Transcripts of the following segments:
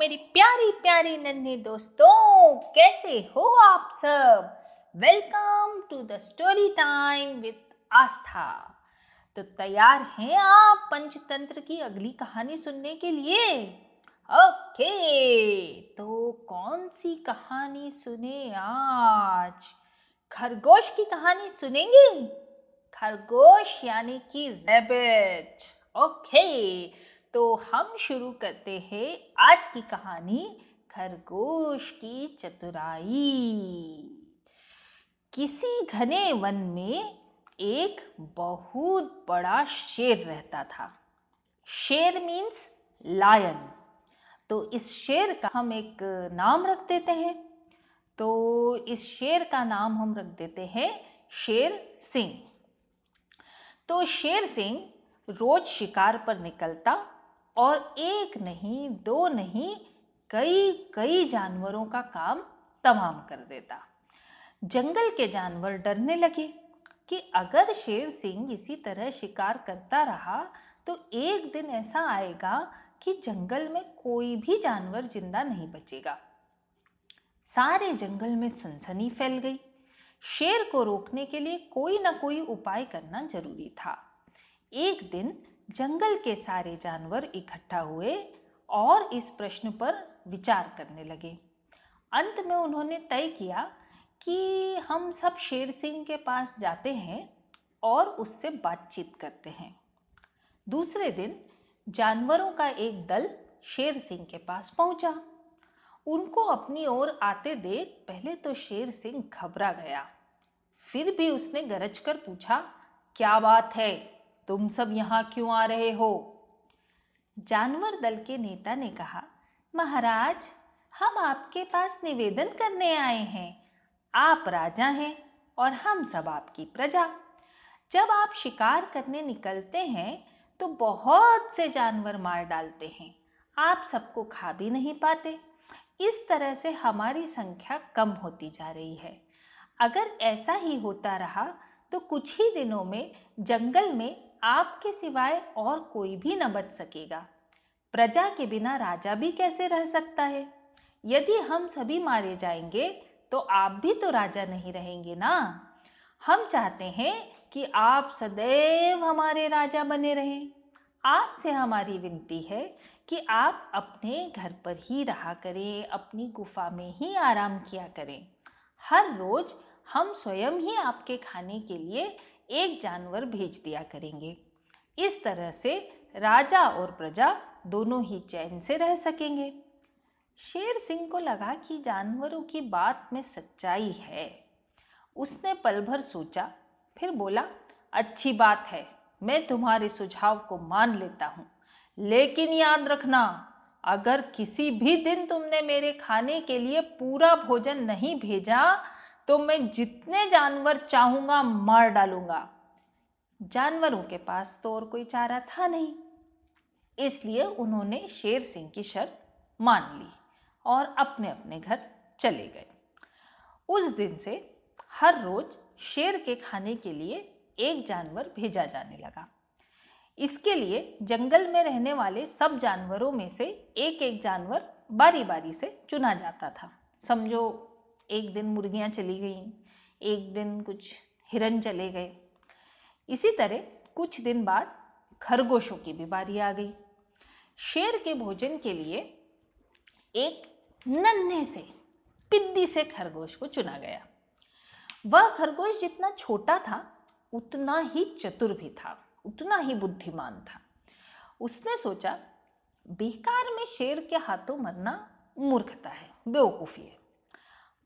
मेरी प्यारी प्यारी नन्हे दोस्तों, कैसे हो आप सब? Welcome to the story time with Aastha तो तैयार हैं आप पंचतंत्र की अगली कहानी सुनने के लिए? ओके तो कौन सी कहानी सुने आज? खरगोश की कहानी सुनेंगे? खरगोश यानी कि रैबिट। ओके तो हम शुरू करते हैं आज की कहानी, खरगोश की चतुराई। किसी घने वन में एक बहुत बड़ा शेर रहता था। शेर मीन्स लायन तो इस शेर का हम एक नाम रख देते हैं। तो इस शेर का नाम हम रख देते हैं शेर सिंह। तो शेर सिंह रोज शिकार पर निकलता और एक नहीं, दो नहीं, कई कई जानवरों का काम तमाम कर देता। जंगल के जानवर डरने लगे कि अगर शेर सिंह इसी तरह शिकार करता रहा तो एक दिन ऐसा आएगा कि जंगल में कोई भी जानवर ज़िंदा नहीं बचेगा। सारे जंगल में सनसनी फैल गई। शेर को रोकने के लिए कोई ना कोई उपाय करना ज़रूरी था। एक दिन जंगल के सारे जानवर इकट्ठा हुए और इस प्रश्न पर विचार करने लगे। अंत में उन्होंने तय किया कि हम सब शेर सिंह के पास जाते हैं और उससे बातचीत करते हैं। दूसरे दिन जानवरों का एक दल शेर सिंह के पास पहुँचा। उनको अपनी ओर आते देख पहले तो शेर सिंह घबरा गया। फिर भी उसने गरज कर पूछा, क्या बात है? तुम सब यहाँ क्यों आ रहे हो? जानवर दल के नेता ने कहा, महाराज, हम आपके पास निवेदन करने आए हैं। आप राजा हैं और हम सब आपकी प्रजा। जब आप शिकार करने निकलते हैं तो बहुत से जानवर मार डालते हैं। आप सबको खा भी नहीं पाते। इस तरह से हमारी संख्या कम होती जा रही है। अगर ऐसा ही होता रहा तो कुछ ही दिनों में जंगल में आपके सिवाय और कोई भी न बच सकेगा। प्रजा के बिना राजा भी कैसे रह सकता है? यदि हम सभी मारे जाएँगे तो आप भी तो राजा नहीं रहेंगे ना? हम चाहते हैं कि आप सदैव हमारे राजा बने रहें। आपसे हमारी विनती है कि आप अपने घर पर ही रहा करें, अपनी गुफा में ही आराम किया करें। हर रोज हम स्वयं ही आपके खाने के लिए एक जानवर भेज दिया करेंगे। इस तरह से राजा और प्रजा दोनों ही चैन से रह सकेंगे। शेर सिंह को लगा कि जानवरों की बात में सच्चाई है। उसने पल भर सोचा, फिर बोला, अच्छी बात है, मैं तुम्हारे सुझाव को मान लेता हूँ। लेकिन याद रखना, अगर किसी भी दिन तुमने मेरे खाने के लिए पूरा भोजन नहीं भेजा तो मैं जितने जानवर चाहूँगा, मार डालूँगा। जानवरों के पास तो और कोई चारा था नहीं। इसलिए उन्होंने शेर सिंह की शर्त मान ली और अपने अपने घर चले गए। उस दिन से हर रोज शेर के खाने के लिए एक जानवर भेजा जाने लगा। इसके लिए जंगल में रहने वाले सब जानवरों में से एक एक जानवर बारी बारी से चुना जाता था। समझो एक दिन मुर्गियाँ चली गईं, एक दिन कुछ हिरन चले गए। इसी तरह कुछ दिन बाद खरगोशों की बारी आ गई। शेर के भोजन के लिए एक नन्हे से, पिद्दी से खरगोश को चुना गया। वह खरगोश जितना छोटा था, उतना ही चतुर भी था, उतना ही बुद्धिमान था। उसने सोचा, बेकार में शेर के हाथों मरना मूर्खता है, बेवकूफ़ी है।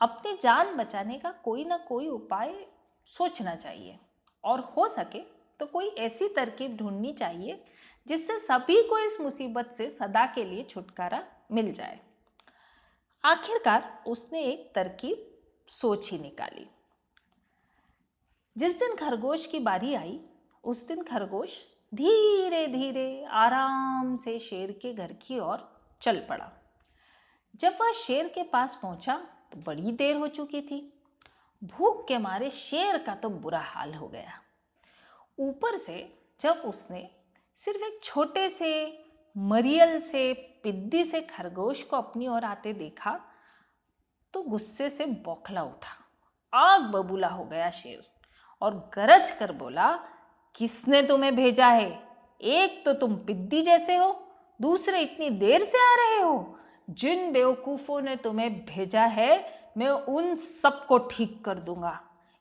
अपनी जान बचाने का कोई ना कोई उपाय सोचना चाहिए। और हो सके तो कोई ऐसी तरकीब ढूंढनी चाहिए, जिससे सभी को इस मुसीबत से सदा के लिए छुटकारा मिल जाए। आखिरकार उसने एक तरकीब सोच ही निकाली। जिस दिन खरगोश की बारी आई, उस दिन खरगोश धीरे धीरे आराम से शेर के घर की ओर चल पड़ा। जब वह शेर के पास पहुँचा बड़ी देर हो चुकी थी। भूख के मारे शेर का तो बुरा हाल हो गया। ऊपर से जब उसने सिर्फ़ एक छोटे से, मरियल से, पिद्दी से खरगोश को अपनी ओर आते देखा तो गुस्से से बौखला उठा। आग बबूला हो गया शेर और गरज कर बोला, किसने तुम्हें भेजा है? एक तो तुम पिद्दी जैसे हो, दूसरे इतनी देर से आ रहे हो। जिन बेवकूफ़ों ने तुम्हें भेजा है, मैं उन सबको ठीक कर दूँगा।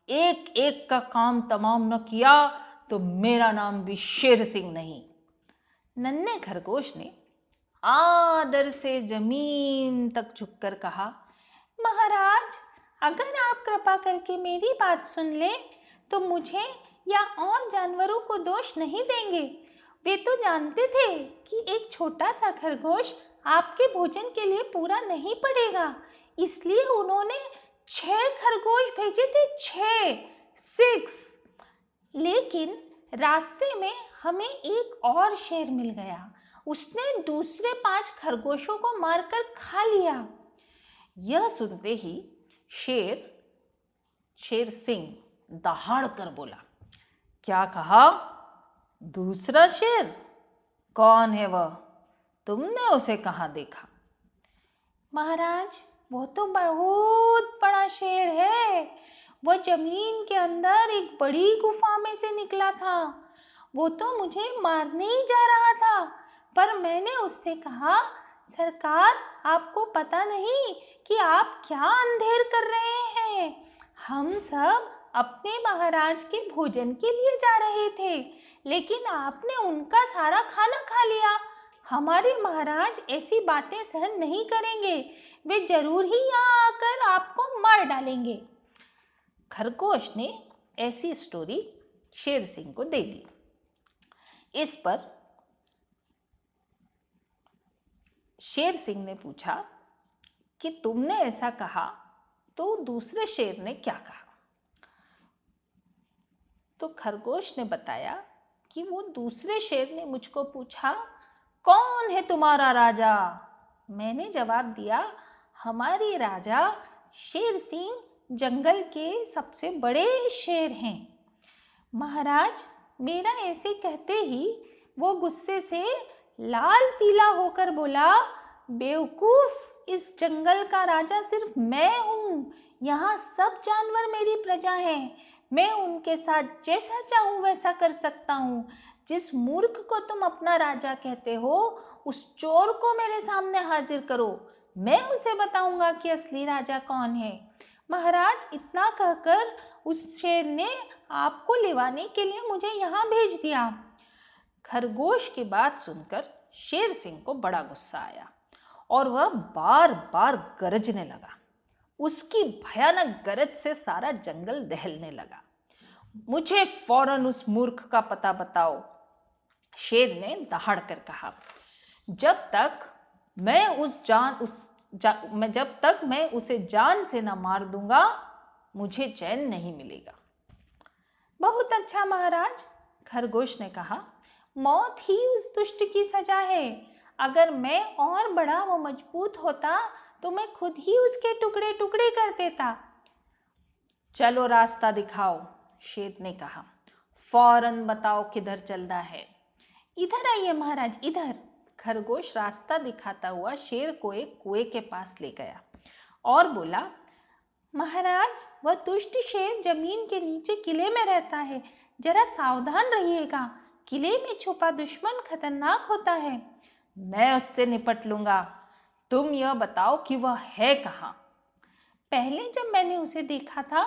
एक एक का काम तमाम न किया तो मेरा नाम भी शेर सिंह नहीं। नन्हे खरगोश ने आदर से ज़मीन तक झुककर कहा, महाराज, अगर आप कृपा करके मेरी बात सुन लें तो मुझे या और जानवरों को दोष नहीं देंगे। वे तो जानते थे कि एक छोटा सा खरगोश आपके भोजन के लिए पूरा नहीं पड़ेगा। इसलिए उन्होंने छह खरगोश भेजे थे, छह सिक्स लेकिन रास्ते में हमें एक और शेर मिल गया। उसने दूसरे पाँच खरगोशों को मारकर खा लिया। यह सुनते ही शेर शेर सिंह दहाड़ कर बोला, क्या कहा? दूसरा शेर? कौन है वह? तुमने उसे कहाँ देखा? महाराज, वो तो बहुत बड़ा शेर है। वो ज़मीन के अंदर एक बड़ी गुफा में से निकला था। वो तो मुझे मारने ही जा रहा था, पर मैंने उससे कहा, सरकार, आपको पता नहीं कि आप क्या अंधेर कर रहे हैं। हम सब अपने महाराज के भोजन के लिए जा रहे थे, लेकिन आपने उनका सारा खाना खा लिया। हमारे महाराज ऐसी बातें सहन नहीं करेंगे। वे ज़रूर ही यहाँ आकर आपको मार डालेंगे। खरगोश ने ऐसी स्टोरी शेर सिंह को दे दी। इस पर शेर सिंह ने पूछा कि तुमने ऐसा कहा तो दूसरे शेर ने क्या कहा? तो खरगोश ने बताया कि वो दूसरे शेर ने मुझको पूछा कौन है तुम्हारा राजा? मैंने जवाब दिया, हमारी राजा शेर सिंह जंगल के सबसे बड़े शेर हैं। महाराज, मेरा ऐसे कहते ही वो गुस्से से लाल पीला होकर बोला, बेवकूफ़, इस जंगल का राजा सिर्फ़ मैं हूँ। यहाँ सब जानवर मेरी प्रजा हैं। मैं उनके साथ जैसा चाहूँ, वैसा कर सकता हूँ। जिस मूर्ख को तुम अपना राजा कहते हो, उस चोर को मेरे सामने हाजिर करो। मैं उसे बताऊँगा कि असली राजा कौन है। महाराज, इतना कहकर उस शेर ने आपको लिवाने के लिए मुझे यहाँ भेज दिया। खरगोश की बात सुनकर शेर सिंह को बड़ा गुस्सा आया और वह बार बार गरजने लगा। उसकी भयानक गरज से सारा जंगल दहलने लगा। मुझे फ़ौरन उस मूर्ख का पता बताओ शेर ने दहाड़ कर कहा। जब तक मैं उस जान उस जा, मैं जब तक मैं उसे जान से न मार दूँगा मुझे चैन नहीं मिलेगा। बहुत अच्छा महाराज खरगोश ने कहा। मौत ही उस दुष्ट की सजा है। अगर मैं और बड़ा व मज़बूत होता तो मैं खुद ही उसके टुकड़े टुकड़े कर देता। चलो रास्ता दिखाओ, शेर ने कहा। फ़ौरन बताओ किधर चलना है। इधर आइए महाराज, इधर। खरगोश रास्ता दिखाता हुआ शेर को एक कुएँ के पास ले गया और बोला, महाराज, वह दुष्ट शेर ज़मीन के नीचे किले में रहता है। जरा सावधान रहिएगा। किले में छुपा दुश्मन खतरनाक होता है। मैं उससे निपट लूँगा। तुम यह बताओ कि वह है कहाँ? पहले जब मैंने उसे देखा था,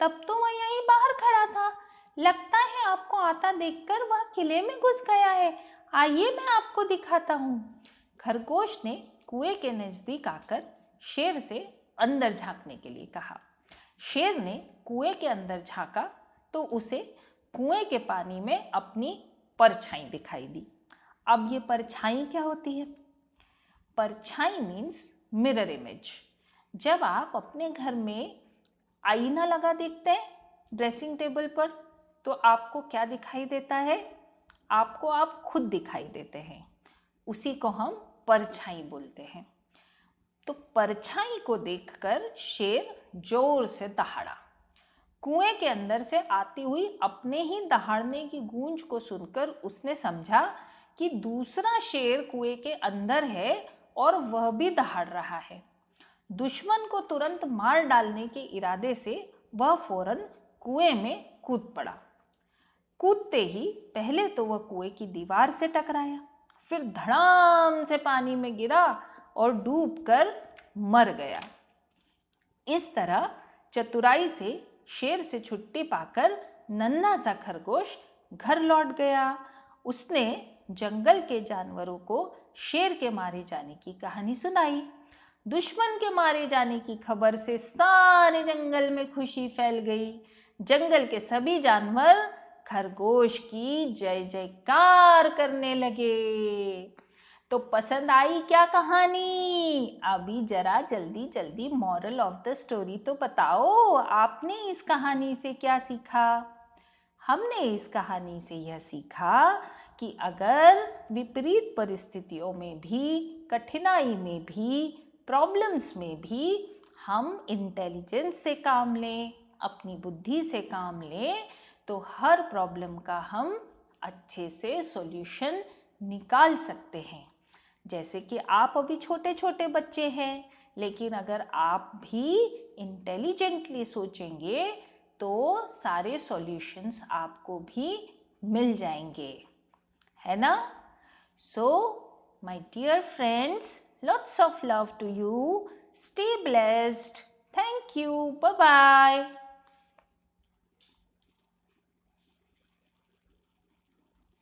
तब तो वह यहीं बाहर खड़ा था। लगता है आपको आता देखकर वह किले में घुस गया है। आइए मैं आपको दिखाता हूँ। खरगोश ने कुएँ के नज़दीक आकर शेर से अंदर झांकने के लिए कहा। शेर ने कुएँ के अंदर झांका तो उसे कुएँ के पानी में अपनी परछाई दिखाई दी। अब ये परछाई क्या होती है? परछाई मीन्स मिरर इमेज जब आप अपने घर में आईना लगा देखते हैं ड्रेसिंग टेबल पर तो आपको क्या दिखाई देता है? आपको आप खुद दिखाई देते हैं। उसी को हम परछाई बोलते हैं। तो परछाई को देखकर शेर ज़ोर से दहाड़ा। कुएँ के अंदर से आती हुई अपने ही दहाड़ने की गूंज को सुनकर उसने समझा कि दूसरा शेर कुएँ के अंदर है और वह भी दहाड़ रहा है। दुश्मन को तुरंत मार डालने के इरादे से वह फ़ौरन कुएँ में कूद पड़ा। कूदते ही पहले तो वह कुएँ की दीवार से टकराया, फिर धड़ाम से पानी में गिरा और डूबकर मर गया। इस तरह चतुराई से शेर से छुट्टी पाकर नन्ना सा खरगोश घर लौट गया। उसने जंगल के जानवरों को शेर के मारे जाने की कहानी सुनाई। दुश्मन के मारे जाने की खबर से सारे जंगल में खुशी फैल गई। जंगल के सभी जानवर खरगोश की जय जयकार करने लगे। तो पसंद आई क्या कहानी? अभी जरा जल्दी जल्दी मॉरल ऑफ़ द स्टोरी तो बताओ, आपने इस कहानी से क्या सीखा? हमने इस कहानी से यह सीखा कि अगर विपरीत परिस्थितियों में भी, कठिनाई में भी प्रॉब्लम्स में भी हम इंटेलिजेंस से काम लें, अपनी बुद्धि से काम लें तो हर प्रॉब्लम का हम अच्छे से सॉल्यूशन निकाल सकते हैं। जैसे कि आप अभी छोटे छोटे बच्चे हैं, लेकिन अगर आप भी इंटेलिजेंटली सोचेंगे तो सारे सॉल्यूशंस आपको भी मिल जाएँगे। है ना so my dear friends lots of love to you stay blessed thank you bye bye